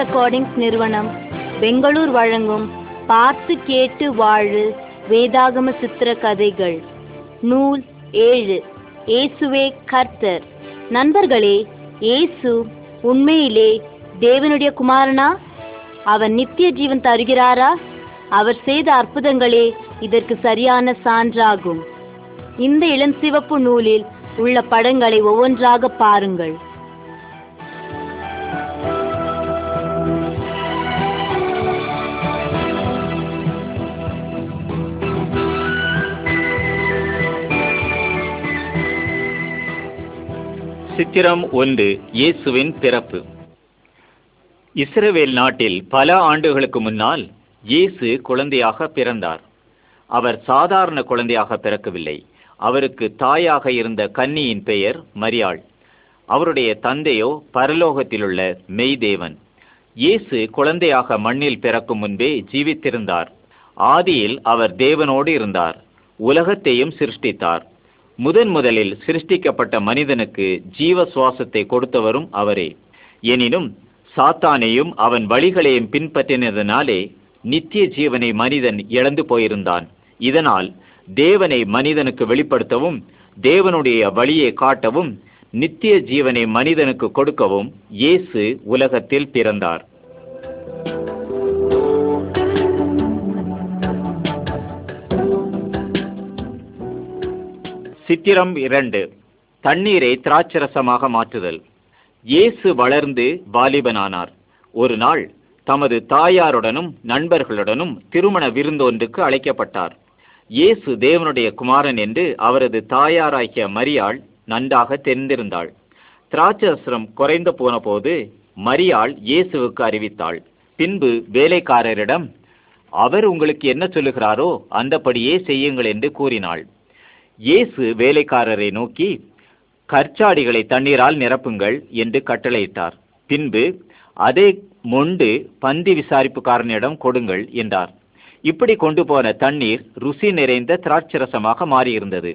Recordings நிறுவனம் பெங்களூர் வழங்கும் பார்த்து கேட்டு வாழு வேதாகம சித்திர கதைகள். நூல் ஏழு. இயேசுவே கர்த்தர். நண்பர்களே இயேசு உண்மையிலே தேவனுடைய குமாரனா? அவர் நித்திய ஜீவன் தருகிறாரா? அவர் செய்த அற்புதங்களே இதற்கு சரியான சான்றாகும். இந்த இளஞ்சிவப்பு நூலில் உள்ள படங்களை ஒவ்வொன்றாக பாருங்கள். சித்திரம் ஒன்று இயேசுவின் பிறப்பு. இஸ்ரவேல் நாட்டில் பல ஆண்டுகளுக்கு முன்னால் இயேசு குழந்தையாக பிறந்தார். அவர் சாதாரண குழந்தையாக பிறக்கவில்லை. அவருக்கு தாயாக இருந்த கன்னியின் பெயர் மரியாள். அவருடைய தந்தையோ பரலோகத்திலுள்ள மெய்தேவன். இயேசு குழந்தையாக மண்ணில் பிறக்கும் முன்பே ஜீவித்திருந்தார். ஆதியில் அவர் தேவனோடு இருந்தார். உலகத்தையும் சிருஷ்டித்தார். முதன் முதலில் சிருஷ்டிக்கப்பட்ட மனிதனுக்கு ஜீவ சுவாசத்தை கொடுத்தவரும் அவரே. எனினும் சாத்தானையும் அவன் வழிகளையும் பின்பற்றினதனாலே நித்திய ஜீவனை மனிதன் இழந்து போயிருந்தான். இதனால் தேவனை மனிதனுக்கு வெளிப்படுத்தவும் தேவனுடைய வழியை காட்டவும் நித்திய ஜீவனை மனிதனுக்கு கொடுக்கவும் இயேசு உலகத்தில் பிறந்தார். சித்திரம் இரண்டு. தண்ணீரை திராட்சரசமாக மாற்றுதல். இயேசு வளர்ந்து வாலிபனானார். ஒரு நாள் தமது தாயாருடனும் நண்பர்களுடனும் திருமண விருந்தொன்றுக்கு அழைக்கப்பட்டார். இயேசு தேவனுடைய குமாரன் என்று அவரது தாயாராகிய மரியாள் நன்றாக தெரிந்திருந்தாள். திராட்சரசம் குறைந்து போன போது மரியாள் இயேசுவுக்கு அறிவித்தாள். பின்பு வேலைக்காரரிடம் அவர் உங்களுக்கு என்ன சொல்லுகிறாரோ அந்தபடியே செய்யுங்கள் என்று கூறினாள். இயேசு வேலைக்காரரை நோக்கி கற்சாடிகளை தண்ணீரால் நிரப்புங்கள் என்று கட்டளையிட்டார். பின்பு அதே மொண்டு பந்தி விசாரிப்புக்காரனிடம் கொடுங்கள் என்றார். இப்படி கொண்டு போன தண்ணீர் ருசி நிறைந்த திராட்சரசமாக மாறியிருந்தது.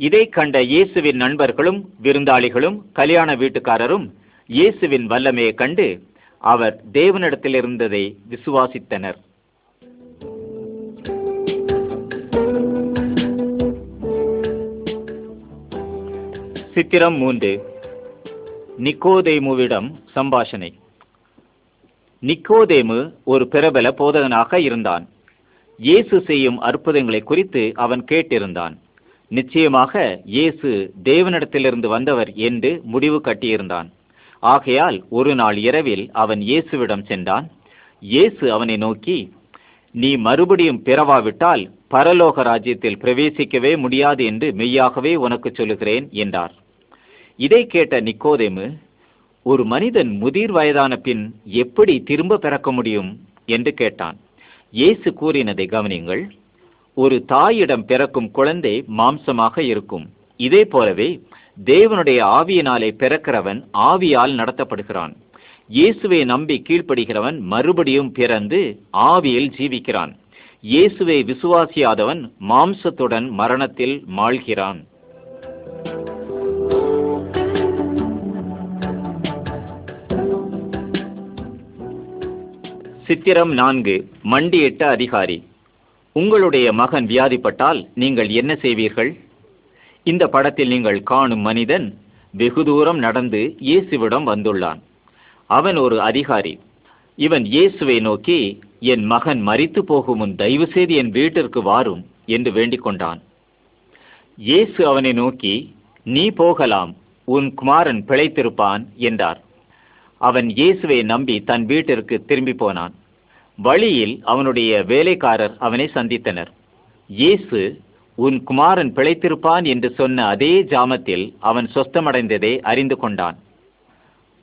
இதை கண்ட இயேசுவின் நண்பர்களும் விருந்தாளிகளும் கல்யாண வீட்டுக்காரரும் இயேசுவின் வல்லமையை கண்டு அவர் தேவனிடத்தில் இருந்ததை விசுவாசித்தனர். சித்திரம் மூன்று. நிக்கோதேமுவிடம் சம்பாஷணை. நிக்கோதேமு ஒரு பிரபல போதகனாக இருந்தான். இயேசு செய்யும் அற்புதங்களை குறித்து அவன் கேட்டிருந்தான். நிச்சயமாக இயேசு தேவனிடத்திலிருந்து வந்தவர் என்று முடிவு கட்டியிருந்தான். ஆகையால் ஒரு நாள் இரவில் அவன் இயேசுவிடம் சென்றான். இயேசு அவனை நோக்கி நீ மறுபடியும் பிறவாவிட்டால் பரலோக ராஜ்யத்தில் பிரவேசிக்கவே முடியாது என்று மெய்யாகவே உனக்கு சொல்லுகிறேன் என்றார். இதை கேட்ட நிக்கோதேமு ஒரு மனிதன் முதிர் வயதான பின் எப்படி திரும்ப பிறக்க முடியும்? என்று கேட்டான். இயேசு கூறினதை கவனியுங்கள். ஒரு தாயிடம் பிறக்கும் குழந்தை மாம்சமாக இருக்கும். இதே போலவே தேவனுடைய ஆவியினாலே பிறக்கிறவன் ஆவியால் நடத்தப்படுகிறான். இயேசுவை நம்பி கீழ்ப்படுகிறவன் மறுபடியும் பிறந்து ஆவியில் ஜீவிக்கிறான். இயேசுவை விசுவாசியாதவன் மாம்சத்துடன் மரணத்தில் மாழ்கிறான் சித்திரம் நான்கு மண்டியிட்ட அதிகாரி. உங்களுடைய மகன் வியாதிப்பட்டால் நீங்கள் என்ன செய்வீர்கள்? இந்த படத்தில் நீங்கள் காணும் மனிதன் வெகு தூரம் நடந்து இயேசுவிடம் வந்துள்ளான். அவன் ஒரு அதிகாரி. இவன் இயேசுவை நோக்கி என் மகன் மறித்து போகும் முன் தயவு செய்து என் வீட்டிற்கு வாரும் என்று வேண்டிக் கொண்டான். இயேசு அவனை நோக்கி நீ போகலாம் உன் குமாரன் பிழைத்திருப்பான் என்றார். அவன் இயேசுவை நம்பி தன் வீட்டிற்கு திரும்பி போனான். வழியில் அவனுடைய வேலைக்காரர் அவனை சந்தித்தனர். இயேசு உன் குமாரன் பிழைத்திருப்பான் என்று சொன்ன அதே ஜாமத்தில் அவன் சொஸ்தமடைந்ததை அறிந்து கொண்டான்.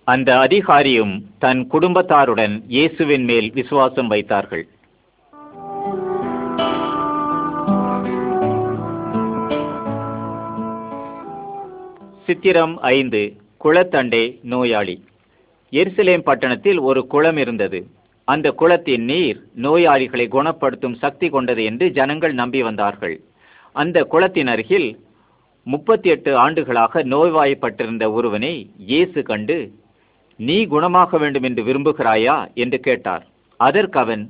அந்த அதிகாரியும் தன் குடும்பத்தாருடன் இயேசுவின் மேல் விசுவாசம் வைத்தார்கள். சித்திரம் ஐந்து குளத்தண்டை நோயாளி. எருசலேம் பட்டணத்தில் ஒரு குளம் இருந்தது. அந்த குளத்தின் நீர் நோயாளிகளை குணப்படுத்தும் சக்தி கொண்டது என்று ஜனங்கள் நம்பி வந்தார்கள். அந்த குளத்தின் அருகில் முப்பத்தி எட்டு ஆண்டுகளாக நோய்வாய்ப்பட்டிருந்த ஒருவனை இயேசு கண்டு நீ குணமாக வேண்டும் என்று விரும்புகிறாயா? என்று கேட்டார். அதற்கு அவன்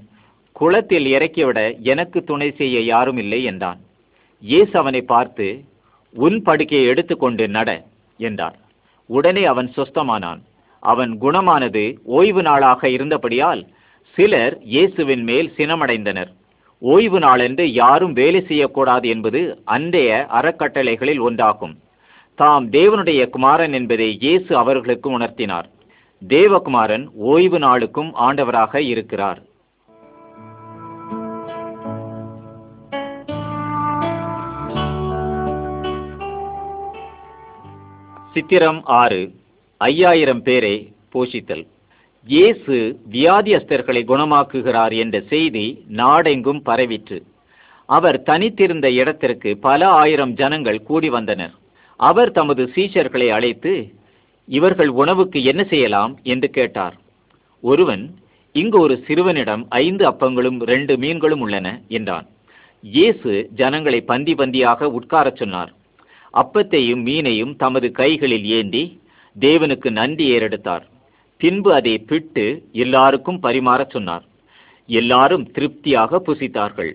குளத்தில் இறக்கிவிட எனக்கு துணை செய்ய யாரும் இல்லை என்றான். இயேசு அவனை பார்த்து உன் படுக்கையை எடுத்துக்கொண்டு நட என்றார். உடனே அவன் சொஸ்தமானான். அவன் குணமானது ஓய்வு நாளாக இருந்தபடியால் சிலர் இயேசுவின் மேல் சினமடைந்தனர். ஓய்வு நாளென்று யாரும் வேலை செய்யக்கூடாது என்பது அன்றைய அறக்கட்டளைகளில் ஒன்றாகும். தாம் தேவனுடைய குமாரன் என்பதை இயேசு அவர்களுக்கு உணர்த்தினார். தேவகுமாரன் ஓய்வு நாளுக்கும் ஆண்டவராக இருக்கிறார். சித்திரம் ஆறு. ஐயாயிரம் பேரை போஷித்தல். இயேசு வியாதியஸ்தர்களை குணமாக்குகிறார் என்ற செய்தி நாடெங்கும் பரவிற்று. அவர் தனித்திருந்த இடத்திற்கு பல ஆயிரம் ஜனங்கள் கூடி வந்தனர். அவர் தமது சீஷர்களை அழைத்து இவர்கள் உணவுக்கு என்ன செய்யலாம்? என்று கேட்டார். ஒருவன் இங்கு ஒரு சிறுவனிடம் ஐந்து அப்பங்களும் ரெண்டு மீன்களும் உள்ளன என்றான். இயேசு ஜனங்களை பந்தி பந்தியாக உட்காரச் சொன்னார். அப்பத்தையும் மீனையும் தமது கைகளில் ஏந்தி தேவனுக்கு நன்றி ஏறெடுத்தார். பின்பு அதை பிட்டு எல்லாருக்கும் பரிமாறச் சொன்னார். எல்லாரும் திருப்தியாக புசித்தார்கள்.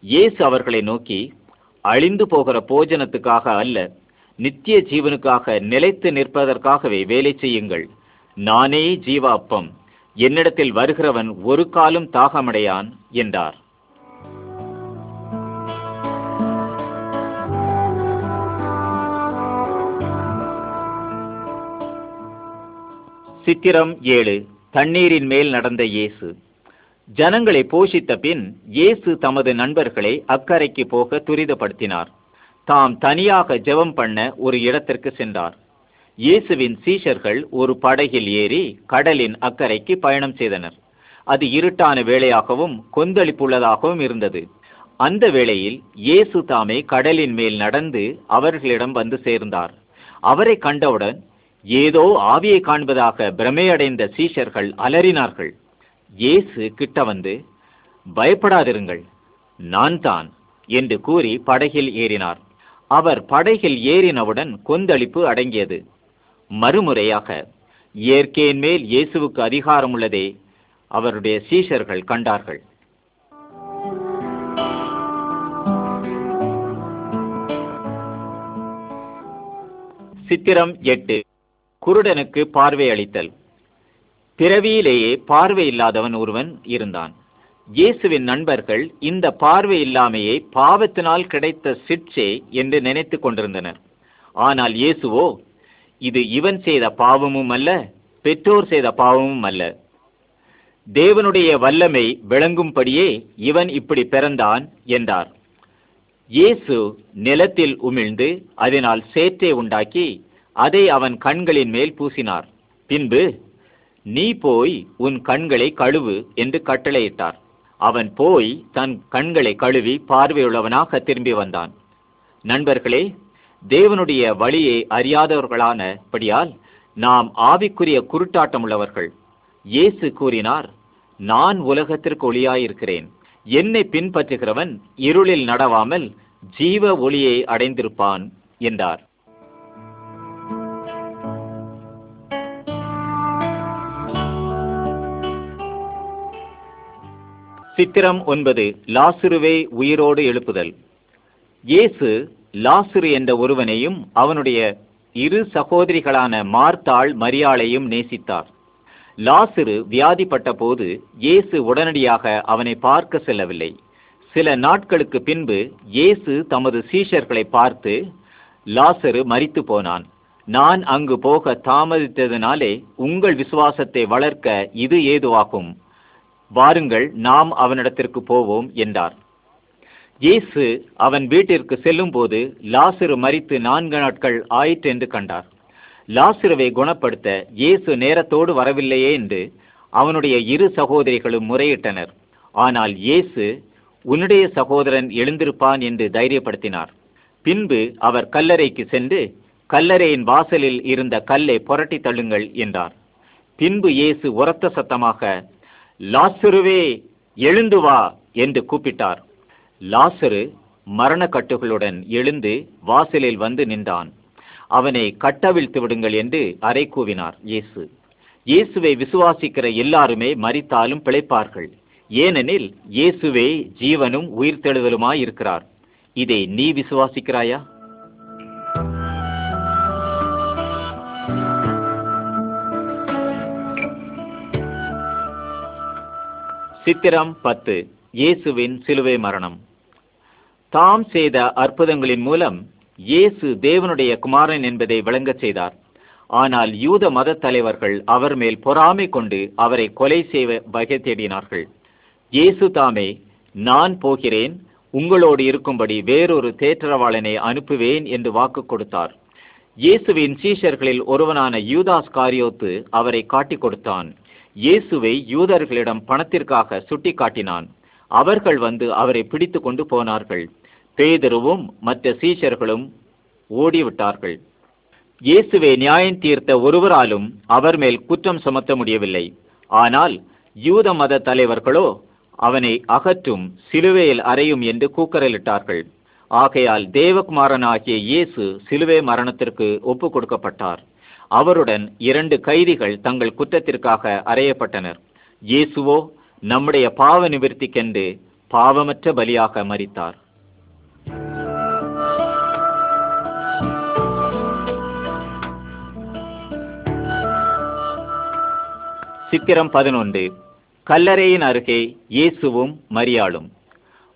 இயேசு அவர்களை நோக்கி அழிந்து போகிற போஜனத்துக்காக அல்ல நித்திய ஜீவனுக்காக நிலைத்து நிற்பதற்காகவே வேலை செய்யுங்கள். நானே ஜீவ அப்பம் என்னிடத்தில் வருகிறவன் ஒரு காலும் தாகமடையான் என்றார். சித்திரம் ஏழு தண்ணீரின் மேல் நடந்த இயேசு. ஜனங்களை போஷித்த பின் இயேசு தமது நண்பர்களை அக்கறைக்கு போக துரிதப்படுத்தினார். தாம் தனியாக ஜெபம் பண்ண ஒரு இடத்திற்கு சென்றார். இயேசுவின் சீஷர்கள் ஒரு படகில் ஏறி கடலின் அக்கறைக்கு பயணம் செய்தனர். அது இருட்டான வேளையாகவும் கொந்தளிப்புள்ளதாகவும் இருந்தது. அந்த வேளையில் இயேசு தாமே கடலின் மேல் நடந்து அவர்களிடம் வந்து சேர்ந்தார். அவரை கண்டவுடன் ஏதோ ஆவியை காண்பதாக பிரமையடைந்த சீஷர்கள் அலறினார்கள். இயேசு கிட்ட வந்து பயப்படாதிருங்கள் நான் தான் என்று கூறி படகில் ஏறினார். அவர் படகில் ஏறினவுடன் கொந்தளிப்பு அடங்கியது. மறுமுறையாக இயற்கையின் மேல் இயேசுவுக்கு அதிகாரம் உள்ளதே அவருடைய சீஷர்கள் கண்டார்கள். சித்திரம் எட்டு. குருடனுக்கு பார்வை அளித்தல். பிறவியிலேயே பார்வை இல்லாதவன் ஒருவன் இருந்தான். இயேசுவின் நண்பர்கள் இந்த பார்வை இல்லாமையை பாவத்தினால் கிடைத்த சிற்சை என்று நினைத்து கொண்டிருந்தனர். ஆனால் இயேசுவோ இது இவன் செய்த பாவமும் அல்ல பெற்றோர் செய்த பாவமும் அல்ல. தேவனுடைய வல்லமை விளங்கும்படியே இவன் இப்படி பிறந்தான் என்றார். இயேசு நிலத்தில் உமிழ்ந்து அதனால் சேற்றை உண்டாக்கி அதை அவன் கண்களின் மேல் பூசினார். பின்பு நீ போய் உன் கண்களை கழுவு என்று கட்டளையிட்டார். அவன் போய் தன் கண்களை கழுவி பார்வையுள்ளவனாக திரும்பி வந்தான். நண்பர்களே தேவனுடைய வழியை அறியாதவர்களானபடியால் நாம் ஆவிக்குரிய குருட்டாட்டம் உள்ளவர்கள் இயேசு கூறினார் நான் உலகத்திற்கு ஒளியாயிருக்கிறேன். என்னை பின்பற்றுகிறவன் இருளில் நடவாமல் ஜீவ ஒளியை அடைந்திருப்பான் என்றார். சித்திரம் ஒன்பது லாசுருவை உயிரோடு எழுப்புதல். இயேசு லாசுரு என்ற ஒருவனையும் அவனுடைய இரு சகோதரிகளான மார்த்தாள் மரியாளையும் நேசித்தார். லாசுரு வியாதிப்பட்ட போது இயேசு உடனடியாக அவனை பார்க்க செல்லவில்லை. சில நாட்களுக்கு பின்பு இயேசு தமது சீஷர்களை பார்த்து லாசரு மறித்து போனான். நான் அங்கு போக தாமதித்ததினாலே உங்கள் விசுவாசத்தை வளர்க்க இது ஏதுவாகும்? வாருங்கள் நாம் அவனிடத்திற்கு போவோம் என்றார். இயேசு அவன் வீட்டிற்கு செல்லும்போது லாசுரு மரித்து நான்கு நாட்கள் ஆயிற்று என்று கண்டார். லாசுருவை குணப்படுத்த இயேசு நேரத்தோடு வரவில்லையே என்று அவனுடைய இரு சகோதரிகளும் முறையிட்டனர். ஆனால் இயேசு உன்னுடைய சகோதரன் எழுந்திருப்பான் என்று தைரியப்படுத்தினார். பின்பு அவர் கல்லறைக்கு சென்று கல்லறையின் வாசலில் இருந்த கல்லை புரட்டி தள்ளுங்கள் என்றார். பின்பு இயேசு உரத்த சத்தமாக லாசுருவே எழுந்து வா என்று கூப்பிட்டார். லாசரு மரணக்கட்டுகளுடன் எழுந்து வாசலில் வந்து நின்றான். அவனை கட்டவிழ்த்து விடுங்கள் என்று அறை கூவினார் இயேசு. இயேசுவை விசுவாசிக்கிற எல்லாருமே மறித்தாலும் பிழைப்பார்கள். ஏனெனில் இயேசுவே ஜீவனும் உயிர்த்தெழுதலுமாய் இருக்கிறார் இதை நீ விசுவாசிக்கிறாயா? சித்திரம் பத்து. இயேசுவின் சிலுவை மரணம். தாம் செய்த அற்புதங்களின் மூலம் இயேசு தேவனுடைய குமாரன் என்பதை விளங்கச் செய்தார். ஆனால் யூத மத தலைவர்கள் அவர் மேல் பொறாமை கொண்டு அவரை கொலை செய்வ வகை தேடினார்கள். இயேசு தாமே நான் போகிறேன். உங்களோடு இருக்கும்படி வேறொரு தேற்றரவாளனை அனுப்புவேன் என்று வாக்கு கொடுத்தார். இயேசுவின் சீஷர்களில் ஒருவனான யூதாஸ் காரியோத்து அவரை காட்டிக் கொடுத்தான். இயேசுவை யூதர்களிடம் பணத்திற்காக சுட்டி காட்டினான் அவர்கள் வந்து அவரை பிடித்து கொண்டு போனார்கள். பேதருவும் மற்ற சீஷர்களும் ஓடிவிட்டார்கள். இயேசுவை நியாயம் தீர்த்த ஒருவராலும் அவர் மேல் குற்றம் சுமத்த முடியவில்லை. ஆனால் யூத மத தலைவர்களோ அவனை அகற்றும் சிலுவையில் அறையும் என்று கூக்கரலிட்டார்கள். ஆகையால் தேவகுமாரனாகிய இயேசு சிலுவை மரணத்திற்கு ஒப்பு கொடுக்கப்பட்டார் அவருடன் இரண்டு கைதிகள் தங்கள் குற்றத்திற்காக அறையப்பட்டனர். இயேசுவோ நம்முடைய பாவ நிவர்த்திக்கென்று பாவமற்ற பலியாக மரித்தார். சித்திரம் பதினொன்று. கல்லறையின் அருகே இயேசுவும் மரியாளும்.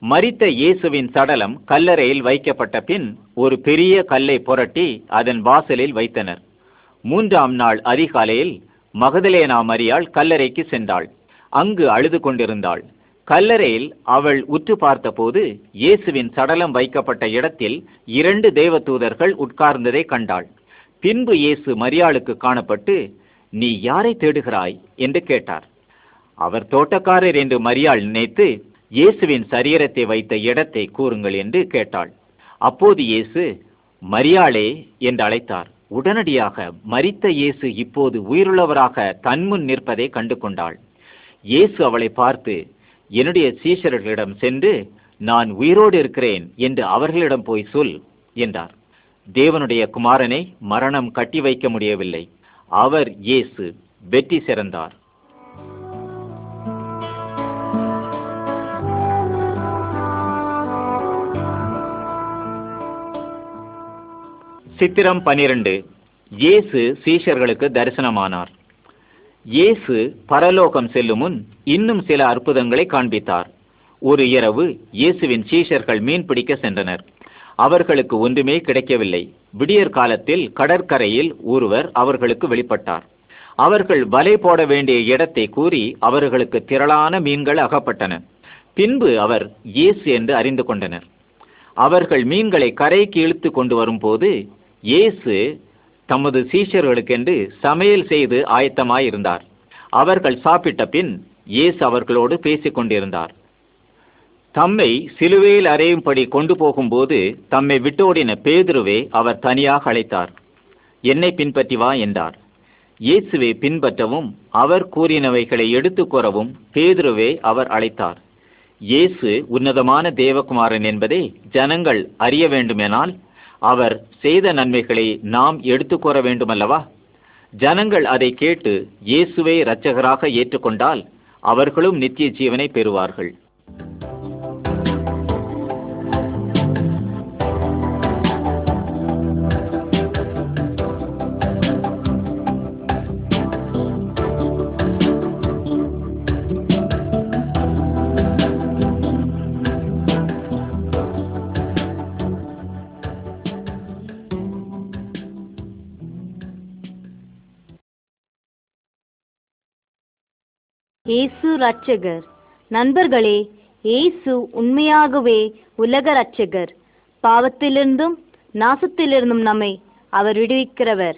மரித்த இயேசுவின் சடலம் கல்லறையில் வைக்கப்பட்ட பின் ஒரு பெரிய கல்லை புரட்டி அதன் வாசலில் வைத்தனர். மூன்றாம் நாள் அதிகாலையில் மகதலேனா மரியாள் கல்லறைக்கு சென்றாள். அங்கு அழுது கொண்டிருந்தாள். கல்லறையில் அவள் உற்று பார்த்தபோது இயேசுவின் சடலம் வைக்கப்பட்ட இடத்தில் இரண்டு தேவதூதர்கள் உட்கார்ந்ததை கண்டாள். பின்பு இயேசு மரியாளுக்கு காணப்பட்டு நீ யாரை தேடுகிறாய்? என்று கேட்டார். அவர் தோட்டக்காரர் என்று மரியாள் நினைத்து இயேசுவின் சரீரத்தை வைத்த இடத்தை கூறுங்கள் என்று கேட்டாள். அப்போது இயேசு மரியாளே என்று அழைத்தார். உடனடியாக மரித்த இயேசு இப்போது உயிருள்ளவராக தன்முன் நிற்பதை கண்டு கொண்டாள் இயேசு அவளை பார்த்து என்னுடைய சீஷர்களிடம் சென்று நான் உயிரோடு இருக்கிறேன் என்று அவர்களிடம் போய் சொல் என்றார். தேவனுடைய குமாரனை மரணம் கட்டி வைக்க முடியவில்லை. அவர் இயேசு வெற்றி சிறந்தார். சித்திரம் பனிரெண்டு. இயேசு சீஷர்களுக்கு தரிசனமானார். இயேசு பரலோகம் செல்லும் முன் இன்னும் சில அற்புதங்களை காண்பித்தார். ஒரு இரவு இயேசுவின் சீஷர்கள் மீன் பிடிக்க சென்றனர். அவர்களுக்கு ஒன்றுமே கிடைக்கவில்லை. விடியற் காலத்தில் கடற்கரையில் ஒருவர் அவர்களுக்கு வெளிப்பட்டார். அவர்கள் வலை போட வேண்டிய இடத்தை கூறி அவர்களுக்கு திரளான மீன்கள் அகப்பட்டன. பின்பு அவர் இயேசு என்று அறிந்து கொண்டனர். அவர்கள் மீன்களை கரைக்கு இழுத்து கொண்டு வரும்போது இயேசு தமது சீஷர்களுக்கென்று சமையல் செய்து ஆயத்தமாயிருந்தார். அவர்கள் சாப்பிட்ட பின் இயேசு அவர்களோடு பேசிக் கொண்டிருந்தார் தம்மை சிலுவையில் அறையும்படி கொண்டு போகும்போது தம்மை விட்டோடின பேதுருவே அவர் தனியாக அழைத்தார். என்னை பின்பற்றி வா என்றார். இயேசுவை பின்பற்றவும் அவர் கூறினவைகளை எடுத்துக் கூறவும் பேதுருவே அவர் அழைத்தார். இயேசு உன்னதமான தேவகுமாரன் என்பதை ஜனங்கள் அறிய வேண்டுமெனால் அவர் செய்த நன்மைகளை நாம் எடுத்துக் கூற வேண்டுமல்லவா? ஜனங்கள் அதை கேட்டு இயேசுவை இரட்சகராக ஏற்றுக்கொண்டால் அவர்களும் நித்திய ஜீவனை பெறுவார்கள். இயேசு ரட்சகர் நண்பர்களே இயேசு உண்மையாகவே உலக ரட்சகர் பாவத்திலிருந்தும் நாசத்திலிருந்தும் நம்மை அவர் விடுவிக்கிறவர்.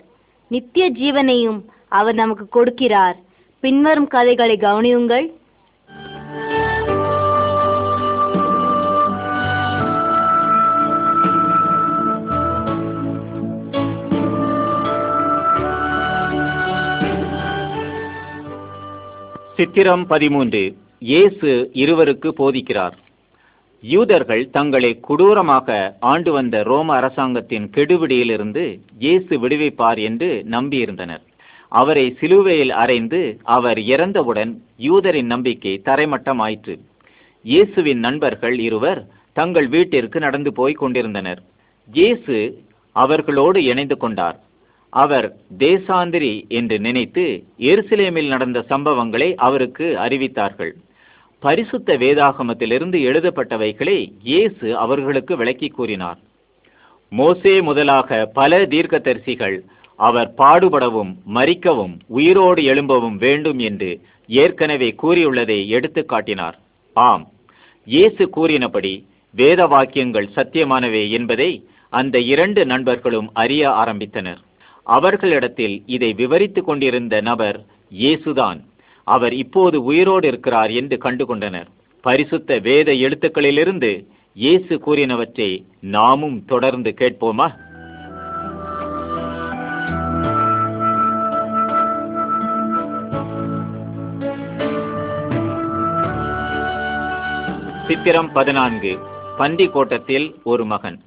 நித்திய ஜீவனையும் அவர் நமக்கு கொடுக்கிறார். பின்வரும் கதைகளை கவனியுங்கள். சித்திரம் பதிமூன்று. இயேசு இருவருக்கு போதிக்கிறார். யூதர்கள் தங்களை கொடூரமாக ஆண்டு வந்த ரோம அரசாங்கத்தின் கெடுபிடியிலிருந்து இயேசு விடுவிப்பார் என்று நம்பியிருந்தனர். அவரை சிலுவையில் அறைந்து அவர் இறந்தவுடன் யூதரின் நம்பிக்கை தரைமட்டமாயிற்று. இயேசுவின் நண்பர்கள் இருவர் தங்கள் வீட்டிற்கு நடந்து போய் கொண்டிருந்தனர். இயேசு அவர்களோடு இணைந்து கொண்டார். அவர் தேசாந்திரி என்று நினைத்து எருசலேமில் நடந்த சம்பவங்களை அவருக்கு அறிவித்தார்கள். பரிசுத்த வேதாகமத்திலிருந்து எழுதப்பட்டவைகளை இயேசு அவர்களுக்கு விளக்கி கூறினார். மோசே முதலாக பல தீர்க்கதரிசிகள் அவர் பாடுபடவும் மறிக்கவும் உயிரோடு எழும்பவும் வேண்டும் என்று ஏற்கனவே கூறியுள்ளதை எடுத்து காட்டினார். ஆம் இயேசு கூறினபடி வேத வாக்கியங்கள் சத்தியமானவை என்பதை அந்த இரண்டு நண்பர்களும் அறிய ஆரம்பித்தனர். அவர்களிடத்தில் இதை விவரித்துக் கொண்டிருந்த நபர் இயேசுதான். அவர் இப்போது உயிரோடு இருக்கிறார் என்று கண்டுகொண்டனர். பரிசுத்த வேத எழுத்துக்களிலிருந்து இயேசு கூறினவற்றை நாமும் தொடர்ந்து கேட்போமா? சித்திரம் பதினான்கு பண்டி கோட்டத்தில் ஒரு மகன்.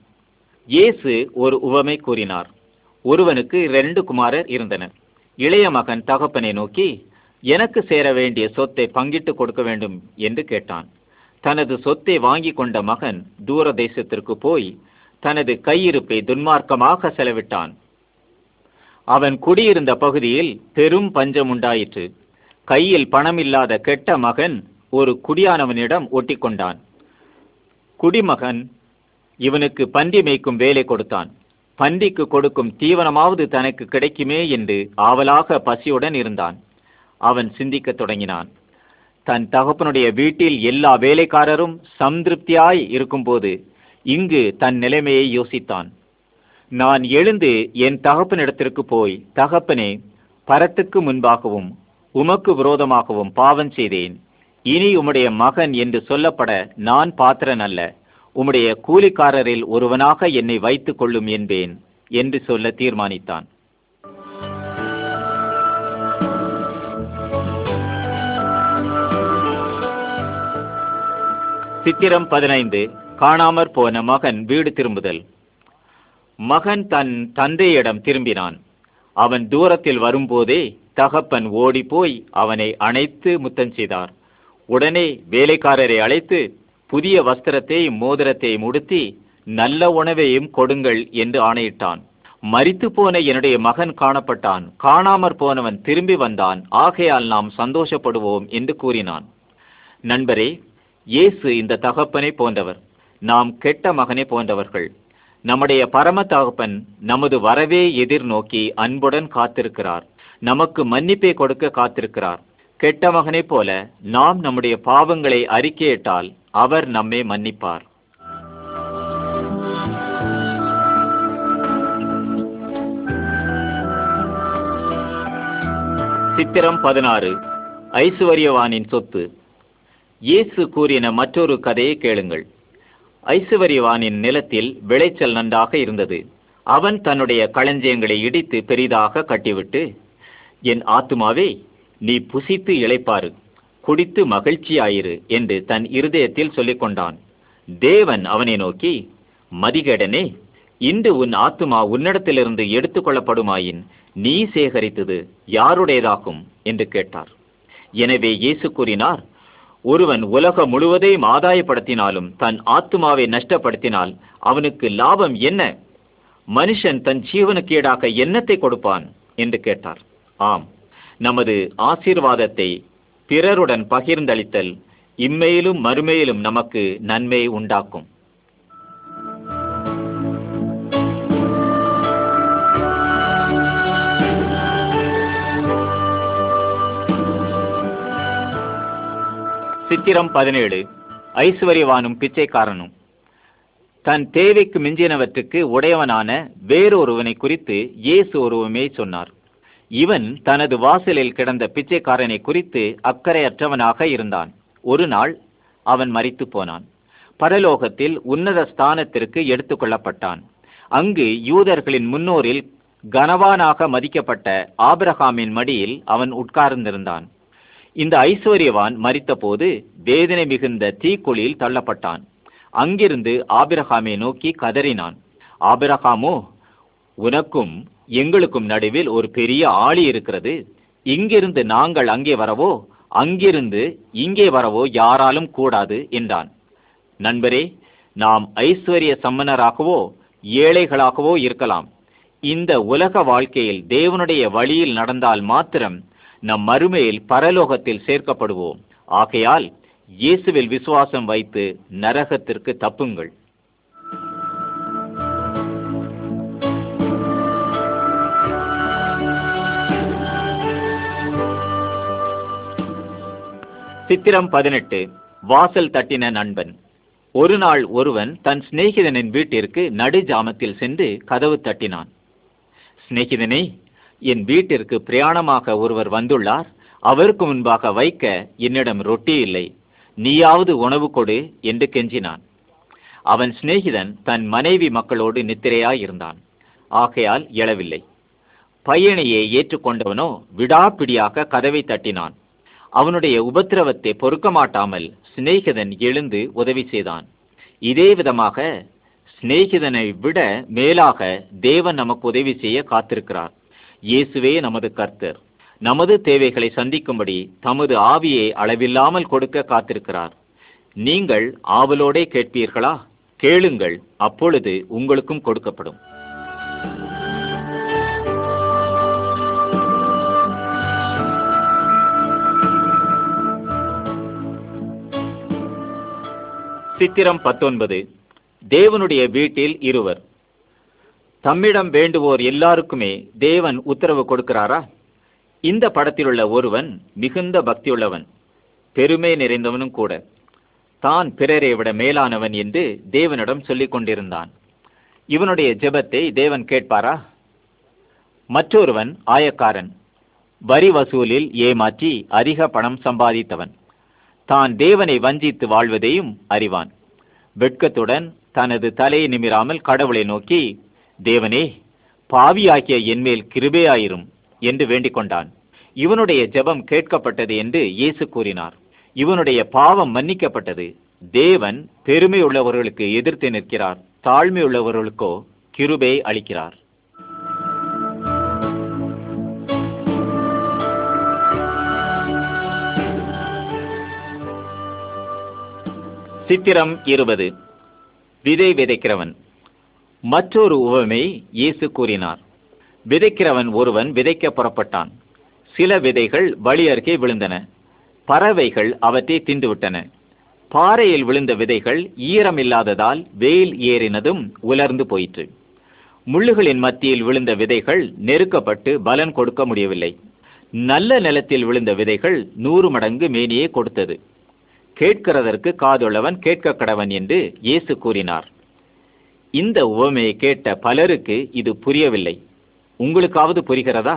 இயேசு ஒரு உவமை கூறினார். ஒருவனுக்கு இரண்டு குமாரர் இருந்தனர். இளைய மகன் தகப்பனை நோக்கி எனக்கு சேர வேண்டிய சொத்தை பங்கிட்டு கொடுக்க வேண்டும் என்று கேட்டான். தனது சொத்தை வாங்கி கொண்ட மகன் தூர தேசத்திற்கு போய் தனது கையிருப்பை துன்மார்க்கமாக செலவிட்டான். அவன் குடியிருந்த பகுதியில் பெரும் பஞ்சம் உண்டாயிற்று. கையில் பணமில்லாத கெட்ட மகன் ஒரு குடியானவனிடம் ஒட்டிக்கொண்டான். குடிமகன் இவனுக்கு பன்றி மேய்க்கும் வேலை கொடுத்தான். பன்றிக்கு கொடுக்கும் தீவனமாவது தனக்கு கிடைக்குமே என்று ஆவலாக பசியுடன் இருந்தான். அவன் சிந்திக்கத் தொடங்கினான். தன் தகப்பனுடைய வீட்டில் எல்லா வேலைக்காரரும் சம்திருப்தியாய் இருக்கும்போது இங்கு தன் நிலைமையை யோசித்தான். நான் எழுந்து என் தகப்பனிடத்திற்கு போய் தகப்பனே பரத்துக்கு முன்பாகவும் உமக்கு விரோதமாகவும் பாவம் செய்தேன். இனி உம்முடைய மகன் என்று சொல்லப்பட நான் பாத்திரன் அல்ல உம்முடைய கூலிக்காரரில் ஒருவனாக என்னை வைத்துக் கொள்ளும் என்பேன் என்று சொல்ல தீர்மானித்தான். சித்திரம் பதினைந்து காணாமற் போன மகன் வீடு திரும்புதல். மகன் தன் தந்தையிடம் திரும்பினான். அவன் தூரத்தில் வரும்போதே தகப்பன் ஓடிப்போய் அவனை அணைத்து முத்தம் செய்தார். உடனே வேலைக்காரரை அழைத்து புதிய வஸ்திரத்தையும் மோதிரத்தையும் உடுத்தி நல்ல உணவையும் கொடுங்கள் என்று ஆணையிட்டான். மறித்து போன என்னுடைய மகன் காணப்பட்டான். காணாமற் போனவன் திரும்பி வந்தான். ஆகையால் நாம் சந்தோஷப்படுவோம் என்று கூறினான். நண்பரே இயேசு இந்த தகப்பனை போன்றவர். நாம் கெட்ட மகனை போன்றவர்கள். நம்முடைய பரம தகப்பன் நமது வரவே எதிர்நோக்கி அன்புடன் காத்திருக்கிறார். நமக்கு மன்னிப்பை கொடுக்க காத்திருக்கிறார். கெட்ட மகனைப் போல நாம் நம்முடைய பாவங்களை அறிக்கையிட்டால் அவர் நம்மை மன்னிப்பார். சித்திரம் பதினாறு ஐசுவரியவானின் சொத்து. இயேசு கூறின மற்றொரு கதையை கேளுங்கள். ஐசுவரியவானின் நிலத்தில் விளைச்சல் நன்றாக இருந்தது. அவன் தன்னுடைய களஞ்சியங்களை இடித்து பெரிதாக கட்டிவிட்டு என் ஆத்துமாவே நீ புசித்து இழைப்பாரு குடித்து மகிழ்ச்சியாயிரு என்று தன் இருதயத்தில் சொல்லிக் கொண்டான் தேவன் அவனை நோக்கி மதிகேடனே இன்று உன் ஆத்துமா உன்னிடத்திலிருந்து எடுத்துக்கொள்ளப்படுமாயின் நீ சேகரித்தது யாருடையதாகும்? என்று கேட்டார். எனவே இயேசு கூறினார் ஒருவன் உலகம் முழுவதையும் ஆதாயப்படுத்தினாலும் தன் ஆத்துமாவை நஷ்டப்படுத்தினால் அவனுக்கு லாபம் என்ன? மனுஷன் தன் ஜீவனுக்கீடாக என்னத்தை கொடுப்பான்? என்று கேட்டார். ஆம் நமது ஆசீர்வாதத்தை பிறருடன் பகிர்ந்தளித்தல் இம்மையிலும் மறுமையிலும் நமக்கு நன்மை உண்டாக்கும். சித்திரம் பதினேழு. ஐஸ்வர்யவானும் பிச்சைக்காரனும். தன் தேவைக்கு மிஞ்சினவற்றுக்கு உடையவனான வேறொருவனை குறித்து இயேசு ஒருவமே சொன்னார். இவன் தனது வாசலில் கிடந்த பிச்சைக்காரனை குறித்து அக்கறையற்றவனாக இருந்தான். ஒரு நாள் அவன் மரித்து போனான். பரலோகத்தில் உன்னத ஸ்தானத்திற்கு எடுத்துக்கொள்ளப்பட்டான் அங்கு யூதர்களின் முன்னோரில் கனவானாக மதிக்கப்பட்ட ஆபிரகாமின் மடியில் அவன் உட்கார்ந்திருந்தான். இந்த ஐஸ்வர்யவான் மரித்தபோது வேதனை மிகுந்த தீக்குழியில் தள்ளப்பட்டான். அங்கிருந்து ஆபிரகாமை நோக்கி கதறினான். ஆபிரகாமோ உனக்கும் எங்களுக்கும் நடுவில் ஒரு பெரிய ஆளி இருக்கிறது. இங்கிருந்து நாங்கள் அங்கே வரவோ அங்கிருந்து இங்கே வரவோ யாராலும் கூடாது என்றான். நண்பரே நாம் ஐஸ்வர்ய சம்மனராகவோ ஏழைகளாகவோ இருக்கலாம். இந்த உலக வாழ்க்கையில் தேவனுடைய வழியில் நடந்தால் மாத்திரம் நம் மறுமையில் பரலோகத்தில் சேர்க்கப்படுவோம். ஆகையால் இயேசுவில் விசுவாசம் வைத்து நரகத்திற்கு தப்புங்கள். சித்திரம் பதினெட்டு வாசல் தட்டின நண்பன். ஒரு நாள் ஒருவன் தன் சிநேகிதனின் வீட்டிற்கு நடு ஜாமத்தில் சென்று கதவு தட்டினான். சிநேகிதனே என் வீட்டிற்கு பிரயாணமாக ஒருவர் வந்துள்ளார். அவருக்கு முன்பாக வைக்க என்னிடம் ரொட்டி இல்லை. நீயாவது உணவு கொடு என்று கெஞ்சினான். அவன் சிநேகிதன் தன் மனைவி மக்களோடு நித்திரையாயிருந்தான். ஆகையால் எழவில்லை. பையனையே ஏற்றுக்கொண்டவனோ விடாப்பிடியாக கதவை தட்டினான். அவனுடைய உபத்திரவத்தை பொறுக்க மாட்டாமல் சிநேகிதன் எழுந்து உதவி செய்தான். இதே விதமாக சிநேகிதனை விட மேலாக தேவன் நமக்கு உதவி செய்ய காத்திருக்கிறார். இயேசுவே நமது கர்த்தர். நமது தேவைகளை சந்திக்கும்படி தமது ஆவியை அளவில்லாமல் கொடுக்க காத்திருக்கிறார். நீங்கள் ஆவலோடே கேட்பீர்களா? கேளுங்கள் அப்பொழுது உங்களுக்கும் கொடுக்கப்படும். சித்திரம் பத்தொன்பது. தேவனுடைய வீட்டில் இருவர். தம்மிடம் வேண்டுவோர் எல்லாருக்குமே தேவன் உத்தரவு கொடுக்கிறாரா? இந்த படத்திலுள்ள ஒருவன் மிகுந்த பக்தியுள்ளவன் பெருமை நிறைந்தவனும் கூட. தான் பிறரை விட மேலானவன் என்று தேவனிடம் சொல்லிக் கொண்டிருந்தான். இவனுடைய ஜெபத்தை தேவன் கேட்பாரா? மற்றொருவன் ஆயக்காரன் வரி வசூலில் ஏமாற்றி அதிக பணம் சம்பாதித்தவன். தான் தேவனை வஞ்சித்து வாழ்வதையும் அறிவான். வெட்கத்துடன் தனது தலையை நிமிராமல் கடவுளை நோக்கி தேவனே பாவியாகிய என்மேல் கிருபையாயிரும் என்று வேண்டிக் கொண்டான். இவனுடைய ஜெபம் கேட்கப்பட்டது என்று இயேசு கூறினார். இவனுடைய பாவம் மன்னிக்கப்பட்டது. தேவன் பெருமை உள்ளவர்களுக்கு எதிர்த்து நிற்கிறார் தாழ்மை உள்ளவர்களுக்கோ கிருபை அளிக்கிறார். சித்திரம் இருபது. விதை விதைக்கிறவன். மற்றொரு உவமை இயேசு கூறினார். விதைக்கிறவன் ஒருவன் விதைக்க புறப்பட்டான். சில விதைகள் வழி அருகே விழுந்தன. பறவைகள் அவற்றை தின்றுவிட்டன. பாறையில் விழுந்த விதைகள் ஈரமில்லாததால் வெயில் ஏறினதும் உலர்ந்து போயிற்று. முள்ளுகளின் மத்தியில் விழுந்த விதைகள் நெருக்கப்பட்டு பலன் கொடுக்க முடியவில்லை. நல்ல நிலத்தில் விழுந்த விதைகள் நூறு மடங்கு மேனியே கொடுத்தது. கேட்கிறதற்கு காதுள்ளவன் கேட்க கடவன் என்று இயேசு கூறினார். இந்த உவமையை கேட்ட பலருக்கு இது புரியவில்லை. உங்களுக்காவது புரிகிறதா?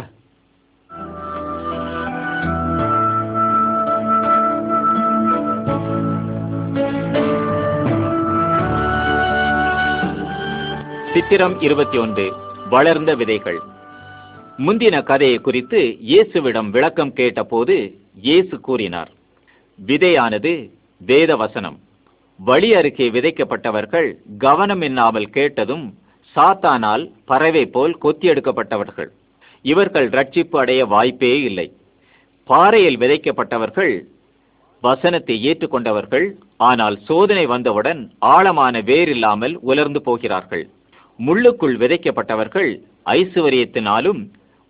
சித்திரம் இருபத்தி ஒன்று வளர்ந்த விதைகள். முந்தின கதையை குறித்து இயேசுவிடம் விளக்கம் கேட்டபோது இயேசு கூறினார். விதையானது வேத வசனம் வழி அருகே விதைக்கப்பட்டவர்கள் கவனம் இல்லாமல் கேட்டதும் சாத்தானால் பறவை போல் கொத்தி எடுக்கப்பட்டவர்கள். இவர்கள் ரட்சிப்பு அடைய வாய்ப்பே இல்லை. பாறையில் விதைக்கப்பட்டவர்கள் வசனத்தை ஏற்றுக்கொண்டவர்கள் ஆனால் சோதனை வந்தவுடன் ஆழமான வேர் இல்லாமல் உலர்ந்து போகிறார்கள். முள்ளுக்குள் விதைக்கப்பட்டவர்கள் ஐசுவரியத்தினாலும்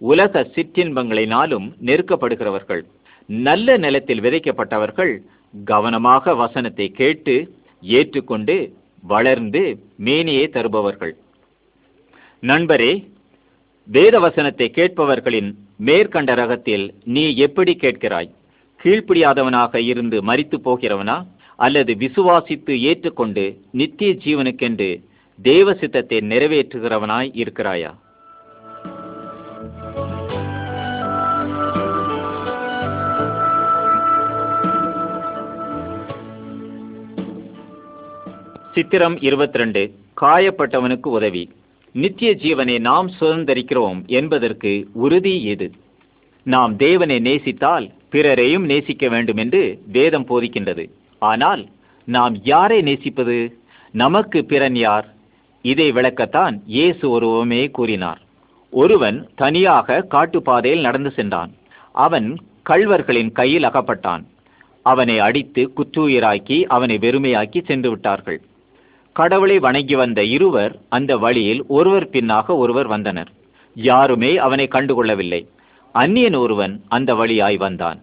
உலக சிற்றின்பங்களினாலும் நெருக்கப்படுகிறவர்கள். நல்ல நிலத்தில் விதைக்கப்பட்டவர்கள் கவனமாக வசனத்தை கேட்டு ஏற்றுக்கொண்டு வளர்ந்து மேனியே தருபவர்கள். நண்பரே வேத வசனத்தை கேட்பவர்களின் மேற்கண்ட ரகத்தில் நீ எப்படி கேட்கிறாய்? கீழ்ப்படியாதவனாக இருந்து மரித்து போகிறவனா? அல்லது விசுவாசித்து ஏற்றுக்கொண்டு நித்திய ஜீவனுக்கென்று தேவ சித்தத்தை நிறைவேற்றுகிறவனாய் இருக்கிறாயா? சித்திரம் இருபத்தி ரெண்டு காயப்பட்டவனுக்கு உதவி. நித்திய ஜீவனை நாம் சுதந்திரிக்கிறோம் என்பதற்கு உறுதி எது நாம் தேவனை நேசித்தால் பிறரையும் நேசிக்க வேண்டும் என்று வேதம் போதிக்கின்றது. ஆனால் நாம் யாரை நேசிப்பது? நமக்கு பிறன் யார்? இதை விளக்கத்தான் இயேசு ஒருவமே கூறினார். ஒருவன் தனியாக காட்டுப்பாதையில் நடந்து சென்றான். அவன் கள்வர்களின் கையில் அகப்பட்டான். அவனை அடித்து குற்றுயிராக்கி அவனை வெறுமையாக்கி சென்று விட்டார்கள். கடவுளை வணங்கி வந்த இருவர் அந்த வழியில் ஒருவர் பின்னாக ஒருவர் வந்தனர். யாருமே அவனை கண்டுகொள்ளவில்லை. அந்நியன் ஒருவன் அந்த வழியாய் வந்தான்.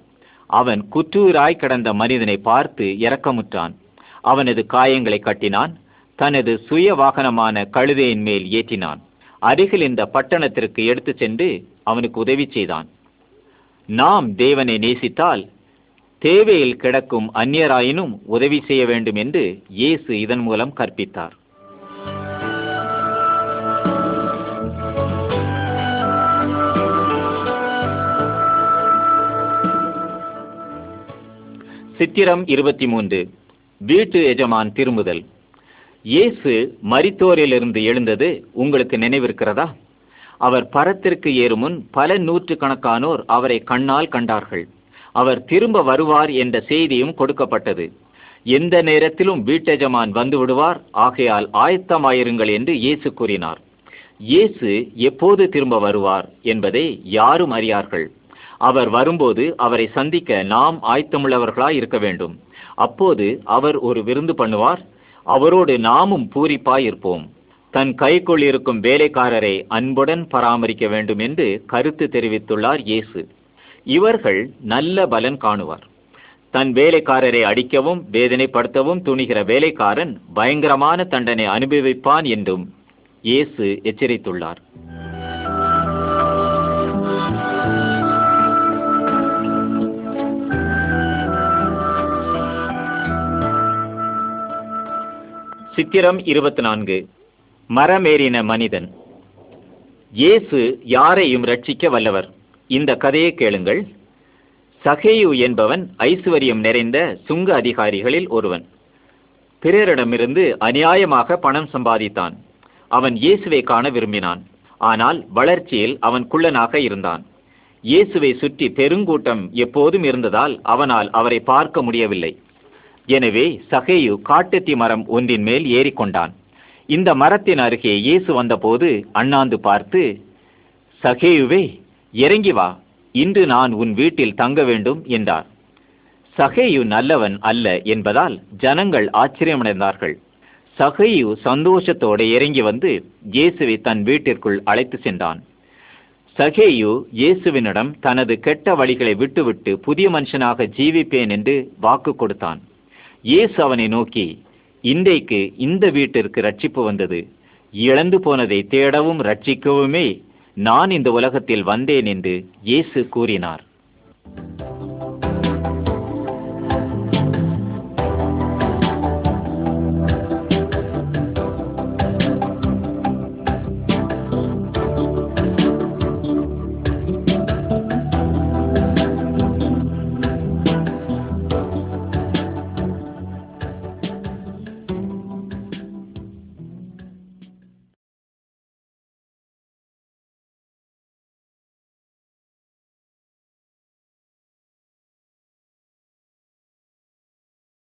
அவன் குற்றூராய் கிடந்த மனிதனை பார்த்து இறக்கமுற்றான் அவனது காயங்களை கட்டினான். தனது சுய வாகனமான கழுதையின் மேல் ஏற்றினான். அருகில் இந்த பட்டணத்திற்கு எடுத்துச் சென்று அவனுக்கு உதவி செய்தான். நாம் தேவனை நேசித்தால் தேவையில் கிடக்கும் அந்நியராயினும் உதவி செய்ய வேண்டும் என்று இயேசு இதன் மூலம் கற்பித்தார். சித்திரம் இருபத்தி மூன்று. வீட்டு எஜமான் திரும்புதல். இயேசு மரித்தோரிலிருந்து எழுந்தது உங்களுக்கு நினைவிருக்கிறதா? அவர் பரத்திற்கு ஏறுமுன் பல பல நூற்றுக்கணக்கானோர் அவரை கண்ணால் கண்டார்கள். அவர் திரும்ப வருவார் என்ற செய்தியும் கொடுக்கப்பட்டது. எந்த நேரத்திலும் வீட்டெஜமான் வந்து விடுவார். ஆகையால் ஆயத்தமாயிருங்கள் என்று இயேசு கூறினார். இயேசு எப்போது திரும்ப வருவார் என்பதை யாரும் அறியார்கள். அவர் வரும்போது அவரை சந்திக்க நாம் ஆயத்தமுள்ளவர்களாய் இருக்க வேண்டும். அப்போது அவர் ஒரு விருந்து பண்ணுவார். அவரோடு நாமும் பூரிப்பாய் இருப்போம் தன் கைக்குள் இருக்கும் வேலைக்காரரை அன்புடன் பராமரிக்க வேண்டும் என்று கருத்து தெரிவித்துள்ளார் இயேசு. இவர்கள் நல்ல பலன் காணுவார். தன் வேலைக்காரரை அடிக்கவும் வேதனைப்படுத்தவும் துணிகிற வேலைக்காரன் பயங்கரமான தண்டனை அனுபவிப்பான் என்றும் இயேசு எச்சரித்துள்ளார். சித்திரம் இருபத்தி நான்கு மரமேறின மனிதன். இயேசு யாரையும் ரட்சிக்க வல்லவர். இந்த கதையை கேளுங்கள். சகேயு என்பவன் ஐஸ்வர்யம் நிறைந்த சுங்க அதிகாரிகளில் ஒருவன். பிறரிடமிருந்து அநியாயமாக பணம் சம்பாதித்தான். அவன் இயேசுவை காண விரும்பினான். ஆனால் வளர்ச்சியில் அவன் குள்ளனாக இருந்தான். இயேசுவை சுற்றி பெருங்கூட்டம் எப்போதும் இருந்ததால் அவனால் அவரை பார்க்க முடியவில்லை. எனவே சகேயு காட்டுத்தி மரம் ஒன்றின் மேல் ஏறிக்கொண்டான். இந்த மரத்தின் அருகே இயேசு வந்தபோது அண்ணாந்து பார்த்து சகேயுவே இறங்கி வா இன்று நான் உன் வீட்டில் தங்க வேண்டும் என்றார். சகேயு நல்லவன் அல்ல என்பதால் ஜனங்கள் ஆச்சரியமடைந்தார்கள். சகையு சந்தோஷத்தோடு இறங்கி வந்து இயேசுவை தன் வீட்டிற்குள் அழைத்து சென்றான். சகேயு இயேசுவினிடம் தனது கெட்ட வழிகளை விட்டுவிட்டு புதிய மனுஷனாக ஜீவிப்பேன் என்று வாக்கு கொடுத்தான். இயேசு அவனை நோக்கி இன்றைக்கு இந்த வீட்டிற்கு ரட்சிப்பு வந்தது. இழந்து போனதை தேடவும் ரட்சிக்கவுமே நான் இந்த உலகத்தில் வந்தேன் என்று இயேசு கூறினார்.